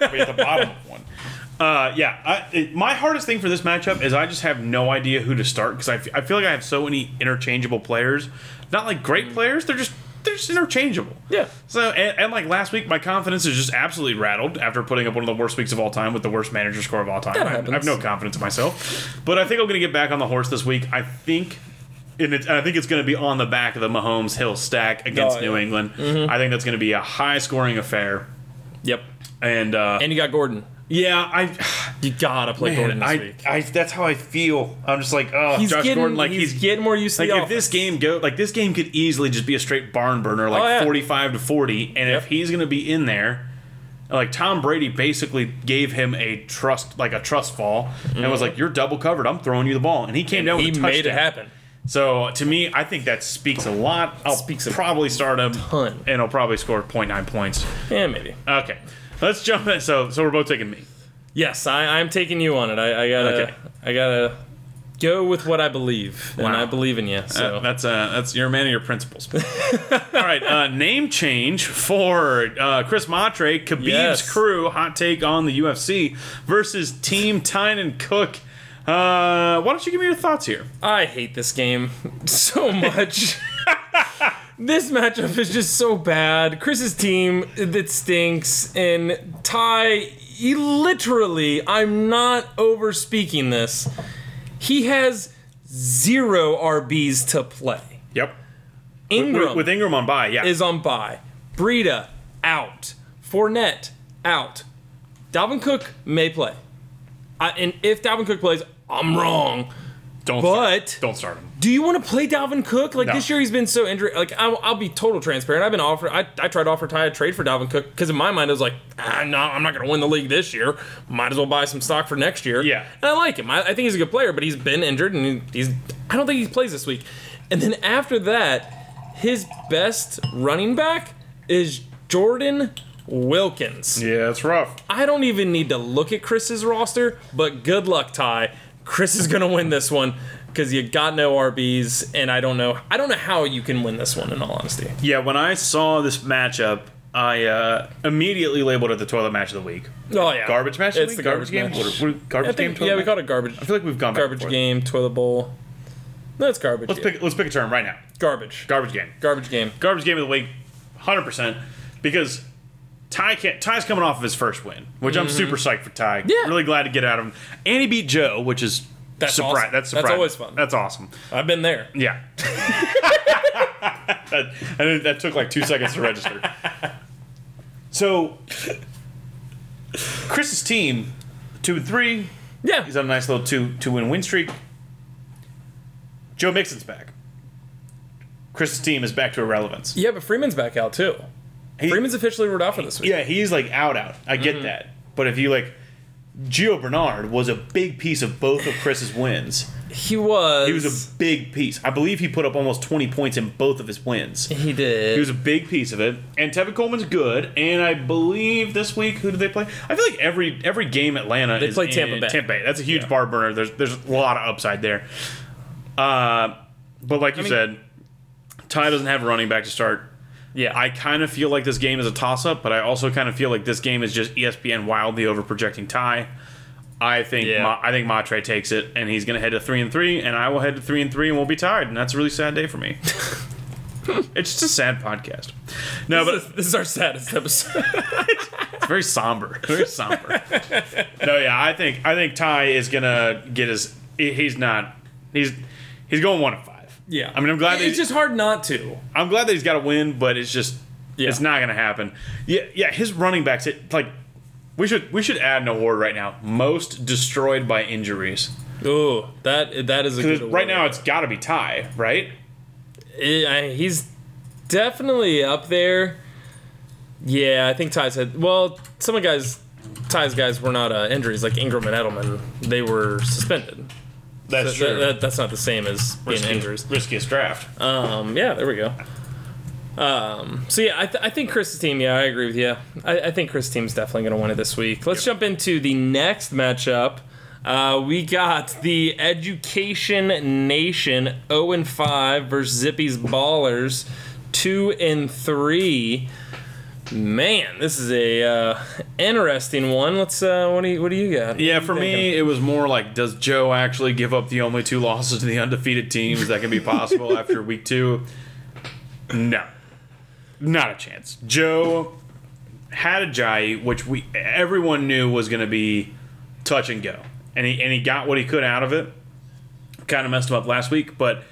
I'll be at the bottom of one. (laughs) Uh, yeah, I, it, my hardest thing for this matchup is I just have no idea who to start because I, f- I feel like I have so many interchangeable players. Not like great players, they're just they're just interchangeable. yeah So and, and like last week, my confidence is just absolutely rattled after putting up one of the worst weeks of all time with the worst manager score of all time. That I, I have no confidence in myself, but I think I'm going to get back on the horse this week. I think. And I think it's going to be on the back of the Mahomes Hill stack against Oh, New yeah. England. I think that's going to be a high scoring affair. yep And uh, and you got gordon yeah, I, (sighs) You gotta play Gordon this I, week. I, that's how I feel. I'm just like, oh, He's Josh getting, Gordon, like he's, he's, getting more used to like the if this game go, like this game could easily just be a straight barn burner, like Oh, yeah. 45 to 40, and Yep. if he's gonna be in there, like Tom Brady basically gave him a trust, like a trust fall, and was like, "You're double covered. I'm throwing you the ball," and he came down Mm-hmm. he with a made it happen. So to me, I think that speaks a lot. I'll Speaks a probably start him, ton. and he'll probably score 0.9 points. Yeah, maybe. Okay, let's jump in. So, so we're both taking me. Yes, I, I'm taking you on it. I, I gotta, Okay. I gotta go with what I believe, and I believe in you. So Uh, that's uh, that's you're a man of your principles. (laughs) All right, uh, name change for uh, Chris Matre, Khabib's Yes. crew. Hot take on the UFC versus Team Tynan Cook. Uh, why don't you give me your thoughts here? I hate this game (laughs) so much. (laughs) this matchup is just so bad. Chris's team that stinks, and Ty, he literally, I'm not over speaking this. He has zero RBs to play. Yep. Ingram with, with Ingram on bye. Yeah, is on bye. Breida out. Fournette out. Dalvin Cook may play. I, and if Dalvin Cook plays, I'm wrong. Don't but- start, don't start him. Do you want to play Dalvin Cook? Like No. this year, he's been so injured. Like I'll, I'll be total transparent. I've been offered. I, I tried to offer Ty a trade for Dalvin Cook because in my mind I was like, ah, no, I'm not going to win the league this year. Might as well buy some stock for next year. Yeah. and I like him. I, I think he's a good player, but he's been injured and he- he's. I don't think he plays this week. And then after that, his best running back is Jordan Wilkins. Yeah, it's rough. I don't even need to look at Chris's roster, but good luck, Ty. Chris is gonna win this one because you got no RBs, and I don't know. I don't know how you can win this one. In all honesty, Yeah, when I saw this matchup, I uh, immediately labeled it the toilet match of the week. oh yeah, Garbage match. of It's week? the garbage, game. match. What, what, garbage I think, game. Toilet yeah, we match? called it garbage. I feel like we've gone Garbage game, toilet bowl. That's garbage. Let's yeah. pick. Let's pick a term right now. garbage. Garbage game. Garbage game. Garbage game of the week, hundred percent. Because Ty can't, Ty's coming off of his first win, which I'm super psyched for Ty. Mm-hmm. Yeah. really glad to get out of him. And he beat Joe, which is That's surprise. awesome. That's That's always fun. That's awesome. I've been there. Yeah. (laughs) that, and that took like two seconds to register. So, Chris's team, two and three. Yeah, He's on a nice little two two win win streak. Joe Mixon's back. Chris's team is back to irrelevance. yeah, but Freeman's back out too. He- Freeman's officially ruled out for this week. Yeah, he's like out out. I Mm-hmm. get that. But if you like, Gio Bernard was a big piece of both of Chris's wins. He was. He was a big piece. I believe he put up almost 20 points in both of his wins. He did. He was a big piece of it. And Tevin Coleman's good. And I believe this week, who do they play? I feel like every every game Atlanta They is play Tampa Bay. Tampa Bay. That's a huge bar burner. There's there's a lot of upside there. Uh, but like you mean- said, Ty doesn't have a running back to start. Yeah, I kind of feel like this game is a toss up, but I also kind of feel like this game is just ESPN wildly over projecting Ty. I think Yeah. Ma- I think Matre takes it, and he's going to head to three and three, and I will head to three and three, and we'll be tired, and that's a really sad day for me. (laughs) it's just a sad podcast. No, this, but is, this is our saddest episode. (laughs) it's very somber, very somber. no, yeah, I think I think Ty is gonna get his. he- He's not. He's he's going one and five. Yeah, I mean, I'm glad it's just hard not to. I'm glad that he's got a win, but it's just Yeah. it's not going to happen. Yeah, yeah. His running backs, it, like we should we should add an award right now. Most destroyed by injuries. Ooh, that that is a good right now it's got to be Ty, right? Eh, I- he's definitely up there. Yeah, I think Ty's had. Well, some of the guys, Ty's guys were not uh, injuries like Ingram and Edelman. They were suspended. That's That- that- that's not the same as being Risky- injuries. Riskiest draft. Um, yeah, there we go. Um, so yeah, I, th- I think Chris's team. Yeah, I agree with you. I, I think Chris's team's definitely going to win it this week. Let's jump into the next matchup. Uh, we got the Education Nation 0 and 5 versus Zippy's Ballers 2 and 3. Man, this is a uh, interesting one. Let's. Uh, what do you What do you got? Yeah, are for you me, it was more like, does Joe actually give up the only two (laughs) losses to the undefeated teams that can be possible (laughs) after week two? No, not a chance. Joe had Ajayi, which we everyone knew was going to be touch and go, and he and he got what he could out of it. Kind of messed him up last week, but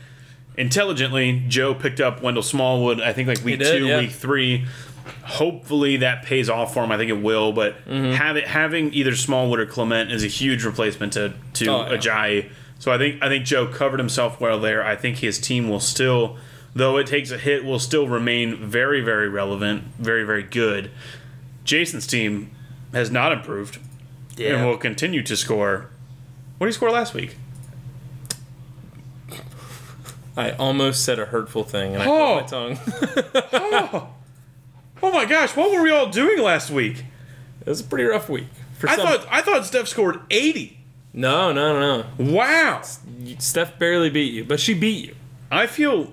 intelligently, Joe picked up Wendell Smallwood. I think like week did, two, yeah. week three. Hopefully that pays off for him. I think it will. But Mm-hmm. have it, having either Smallwood or Clement is a huge replacement to to Oh, yeah. Ajayi. So I think I think Joe covered himself well there. I think his team will still, though it takes a hit, will still remain very very relevant, very very good. Jason's team has not improved yeah. and will continue to score. What did he score last week? I almost said a hurtful thing and I Oh. caught my tongue. Oh (laughs) Oh my gosh, what were we all doing last week? It was a pretty rough week. For I some. thought I thought Steph scored 80. No, no, no, no. Wow. Steph barely beat you, but she beat you. I feel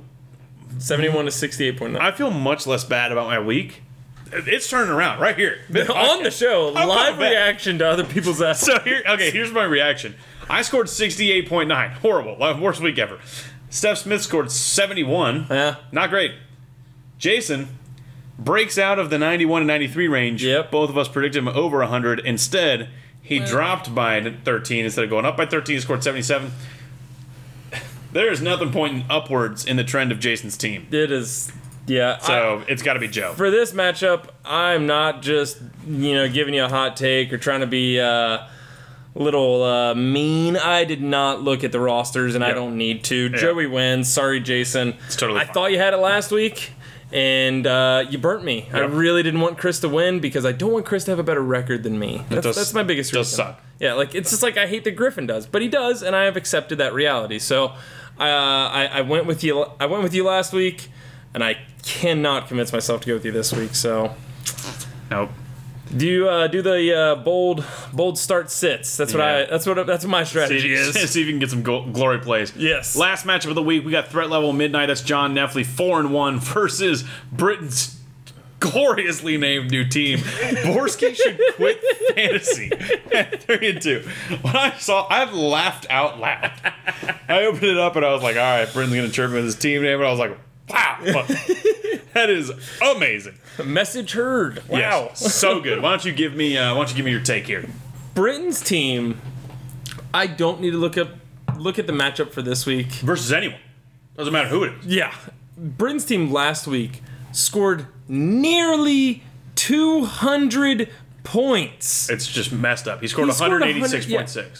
71 to 68.9. I feel much less bad about my week. It's turning around right here. (laughs) On the show, I'm live reaction to other people's (laughs) ass. So here, okay, here's my reaction. I scored 68.9. Horrible. Worst week ever. Steph Smith scored 71. Yeah. Not great. Jason breaks out of the 91 to 93 range. Yep. Both of us predicted him over 100. Instead, he dropped by 13 instead of going up by 13. He scored 77. There is nothing pointing upwards in the trend of Jason's team. It is, yeah. I- So it's got to be Joe. for this matchup, I'm not just you know giving you a hot take or trying to be uh, little uh, mean. I did not look at the rosters, and I don't need to. Joey wins. Sorry, Jason. It's totally I fine. thought you had it last week. And uh, you burnt me. I really didn't want Chris to win because I don't want Chris to have a better record than me. That's, does- that's my biggest does reason. suck. Yeah, like it's just like I hate that Griffin does, but he does, and I have accepted that reality. So uh, I, I went with you. I went with you last week, and I cannot convince myself to go with you this week. So Nope. Do you uh, do the uh, bold bold start sits? That's what I. That's what that's what my strategy See, is. (laughs) see if you can get some glory plays. Yes. Last matchup of the week, we got threat level midnight. That's John Neffley, four and one versus Britain's gloriously named new team. (laughs) Borski should quit fantasy at three and two. When I saw, I laughed out loud. I opened it up and I was like, "All right, Britain's gonna chirp with his team name," and I was like, "Wow, (laughs) that is amazing." Message heard. Wow. Yes, so good. Why don't you give me? Uh, why don't you give me your take here? Britain's team. I don't need to look up look at the matchup for this week. Versus anyone, doesn't matter who it is. Yeah. Britain's team last week scored nearly 200 points. It's just messed up. He scored 186.6.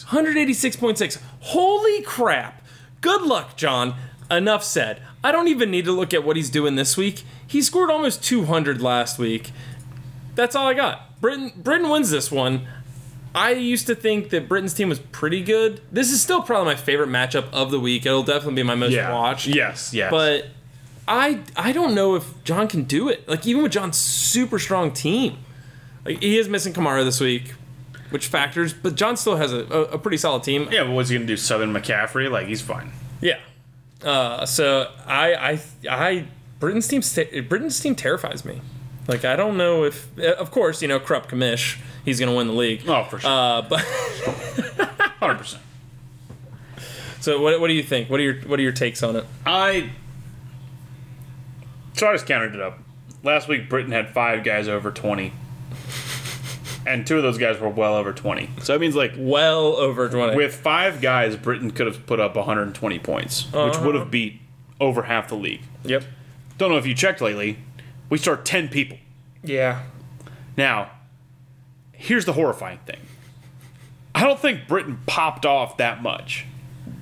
100 yeah, 186.6. Holy crap. Good luck, John. Enough said. I don't even need to look at what he's doing this week. He scored almost 200 last week. That's all I got. Britain Britain wins this one. I used to think that Britain's team was pretty good. This is still probably my favorite matchup of the week. It'll definitely be my most watched. Yes, yes. But I I don't know if John can do it. Like even with John's super strong team, like he is missing Kamara this week, which factors. But John still has a, a, a pretty solid team. yeah, but what's he gonna do? Southern McCaffrey? Like he's fine. Yeah. Uh, so I I I Britain's team Britain's team terrifies me. Like I don't know if of course you know Krupp Kamish he's gonna win the league. Oh, for sure, Uh, but (laughs) hundred percent. so what, what do you think? What are your what are your takes on it? I so I just counted it up. Last week, Britain had five guys over twenty, and two of those guys were well over twenty. So that means like Well over twenty. with five guys, Britain could have put up 120 points, which Uh-huh. would have beat over half the league. yep. Don't know if you checked lately. We start 10 people. Yeah. Now, here's the horrifying thing. I don't think Britain popped off that much.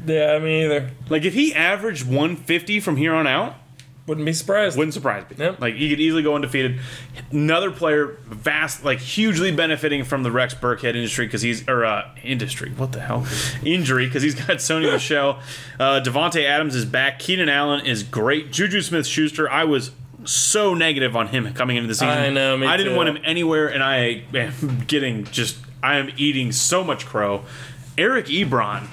Yeah, me either. Like if he averaged 150 from here on out, Wouldn't be surprised. wouldn't surprise me. Yep. Like he could easily go undefeated. Another player, vast, like hugely benefiting from the Rex Burkhead industry because he's or uh, industry. What the hell? Injury because he's got (laughs) Sony Michel. Uh, Davante Adams is back. Keenan Allen is great. Juju Smith Schuster. I was so negative on him coming into the season. I know, I didn't too. want him anywhere, and I am (laughs) getting just. I am eating so much crow. Eric Ebron.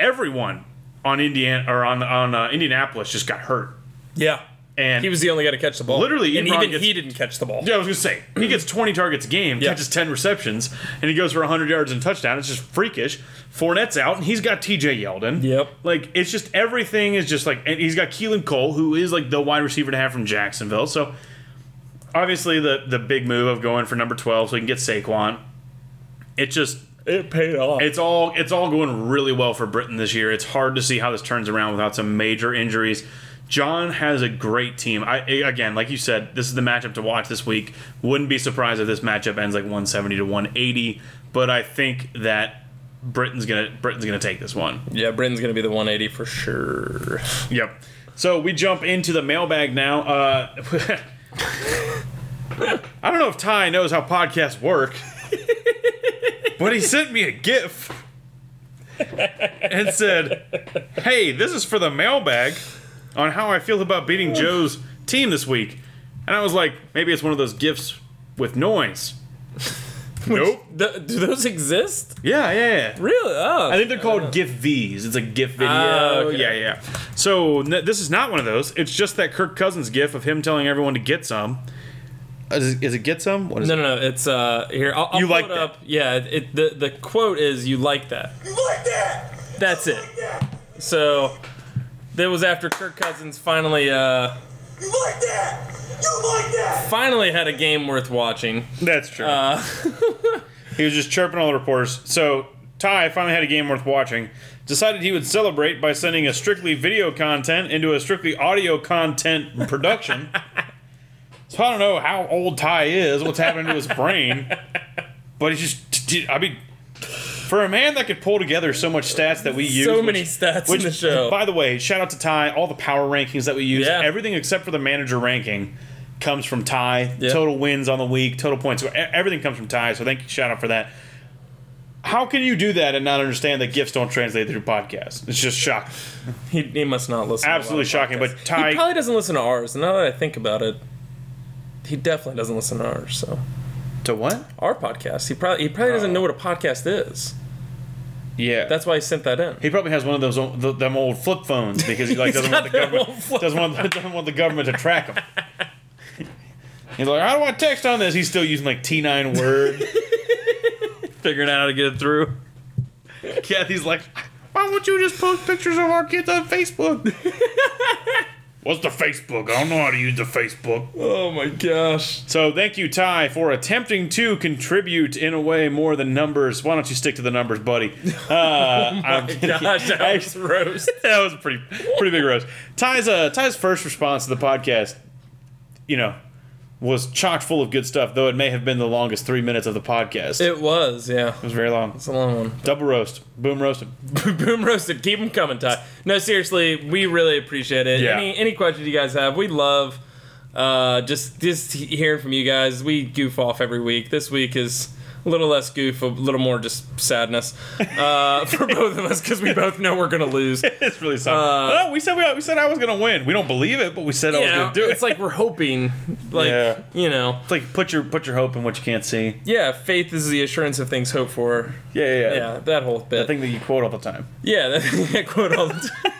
Everyone on Indiana or on on uh, Indianapolis just got hurt. Yeah. And He was the only guy to catch the ball. Literally, and Ebron even gets- he didn't catch the ball. yeah, I was gonna say he gets 20 targets a game, Yeah. catches 10 receptions, and he goes for 100 yards and a touchdown. It's just freakish. Fournette's out, and he's got T.J. Yeldon. Yep. Like it's just everything is just like, and he's got Keelan Cole, who is like the wide receiver to have from Jacksonville. So obviously the the big move of going for number 12 so he can get Saquon. It just It paid off. it's all it's all going really well for Britain this year. It's hard to see how this turns around without some major injuries. John has a great team. I again, like you said, this is the matchup to watch this week. Wouldn't be surprised if this matchup ends like 170 to 180, but I think that Britain's gonna Britain's gonna take this one. yeah, Britain's gonna be the 180 for sure. Yep. So we jump into the mailbag now. Uh, (laughs) I don't know if Ty knows how podcasts work, (laughs) but he sent me a GIF and said, "Hey, this is for the mailbag on how I feel about beating Joe's team this week." And I was like, maybe it's one of those gifs with noise. (laughs) nope. Th- do those exist? Yeah, yeah, yeah. Really? Oh. I think they're called GIF Vs. It's a GIF video. Ah, okay. Yeah, yeah. So n- this is not one of those. It's just that Kirk Cousins GIF of him telling everyone to get some. Is it, is it get some? What is no, no, no. It's uh here. I'll, I'll You pull like it that? up. Yeah. It, the the quote is "You like that." You like that? That's You it. Like that? So that was after Kirk Cousins finally uh You like that? You like that? finally had a game worth watching. That's true. Uh, (laughs) he was just chirping all the reporters. So Ty finally had a game worth watching. Decided he would celebrate by sending a strictly video content into a strictly audio content production. (laughs) so I don't know how old Ty is, what's happening to his brain, but he just, I mean, for a man that could pull together so much stats that we use, So many which- stats which, in the show. By the way, shout out to Ty. All the power rankings that we use, Yeah. everything except for the manager ranking, comes from Ty. Yeah. Total wins on the week, total points, everything comes from Ty. So thank you, shout out for that. How can you do that and not understand that gifts don't translate through podcasts? It's just shocking. He, he must not listen. to a lot Absolutely shocking, podcasts. but Ty- he probably doesn't listen to ours. Now that I think about it, he definitely doesn't listen to ours. So To what? our podcast, he probably he probably doesn't know oh. what a podcast is. Yeah, That's why he sent that in. he probably has one of those old, th- them old flip phones because he like (laughs) doesn't want the government doesn't want doesn't want the government to track him. He's like, how do I text on this? He's still using like T9 Word, (laughs) figuring out how to get it through. Kathy's like, why won't you just post pictures of our kids on Facebook? (laughs) What's the Facebook? I don't know how to use the Facebook. Oh my gosh. So thank you, Ty, for attempting to contribute in a way more than numbers. Why don't you stick to the numbers, buddy? (laughs) Uh, I'm. Gosh, that was (laughs) roast. (laughs) that was a pretty pretty big roast. Ty's uh, Ty's first response to the podcast, you know, was chock full of good stuff. Though it may have been the longest three minutes of the podcast. It, was, yeah. It was very long. It's a long one. Double roast, boom roasted. (laughs) Boom roasted. Keep them coming, Ty. No, seriously, we really appreciate it. Yeah. Any any questions you guys have, we love uh, just just hearing from you guys. We goof off every week. This week is a little less goof, a little more just sadness uh, (laughs) for both of us because we both know we're gonna lose. It's really something. no, we said we, we said I was gonna win. We don't believe it, but we said I was know, gonna do it. it's like we're hoping, (laughs) like Yeah. you know, It's like put your put your hope in what you can't see. yeah. Faith is the assurance of things hoped for. Yeah, yeah, yeah. Yeah, that whole bit. The thing that you quote all the time. Yeah, that, that quote all the time.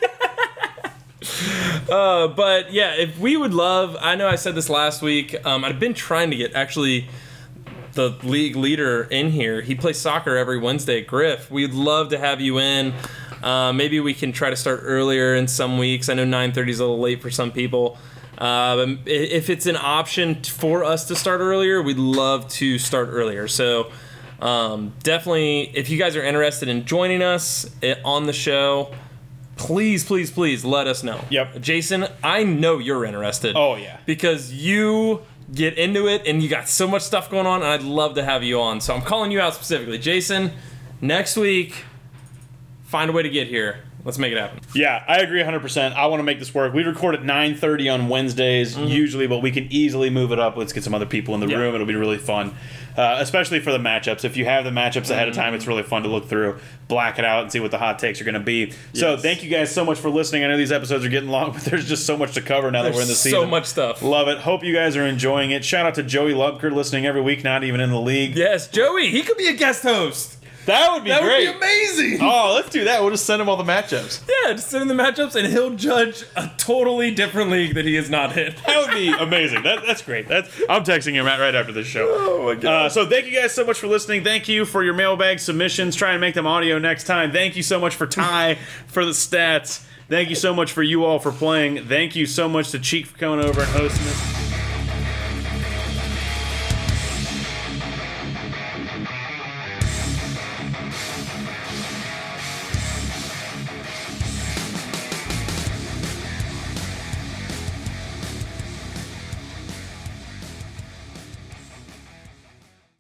(laughs) uh, but yeah, if we would love, I know I said this last week. Um, I've been trying to get actually the league leader in here. He plays soccer every Wednesday. Griff, we'd love to have you in. Uh, maybe we can try to start earlier in some weeks. I know 9:30 is a little late for some people. Uh, if it's an option for us to start earlier, we'd love to start earlier. So um, definitely, if you guys are interested in joining us eh, on the show, please, please, please let us know. Yep. Jason, I know you're interested. Oh, yeah. Because you get into it and you got so much stuff going on, and I'd love to have you on. So I'm calling you out specifically. Jason, next week, find a way to get here. Let's make it happen. Yeah, I agree 100%. I want to make this work. We record at 9:30 on Wednesdays usually, but we can easily move it up. Let's get some other people in the Yeah. room. It'll be really fun. Uh, especially for the matchups. If you have the matchups ahead of Mm-hmm. time, it's really fun to look through, black it out, and see what the hot takes are going to be. So, Yes. thank you guys so much for listening. I know these episodes are getting long, (laughs) but there's just so much to cover now that we're in the season. so much stuff. Love it. Hope you guys are enjoying it. Shout out to Joey Lubker listening every week, not even in the league. Yes, Joey, he could be a guest host. That would be That great. would be amazing. (laughs) Oh, let's do that. We'll just send him all the matchups. Yeah, just send him the matchups and he'll judge a totally different league that he is not in. That would be (laughs) amazing. That, that's great. That's I'm texting him Matt right after this show. Oh my god. Uh, so thank you guys so much for listening. Thank you for your mailbag submissions. Try and make them audio next time. Thank you so much for Ty (laughs) for the stats. Thank you so much for you all for playing. Thank you so much to Cheek for coming over and hosting us.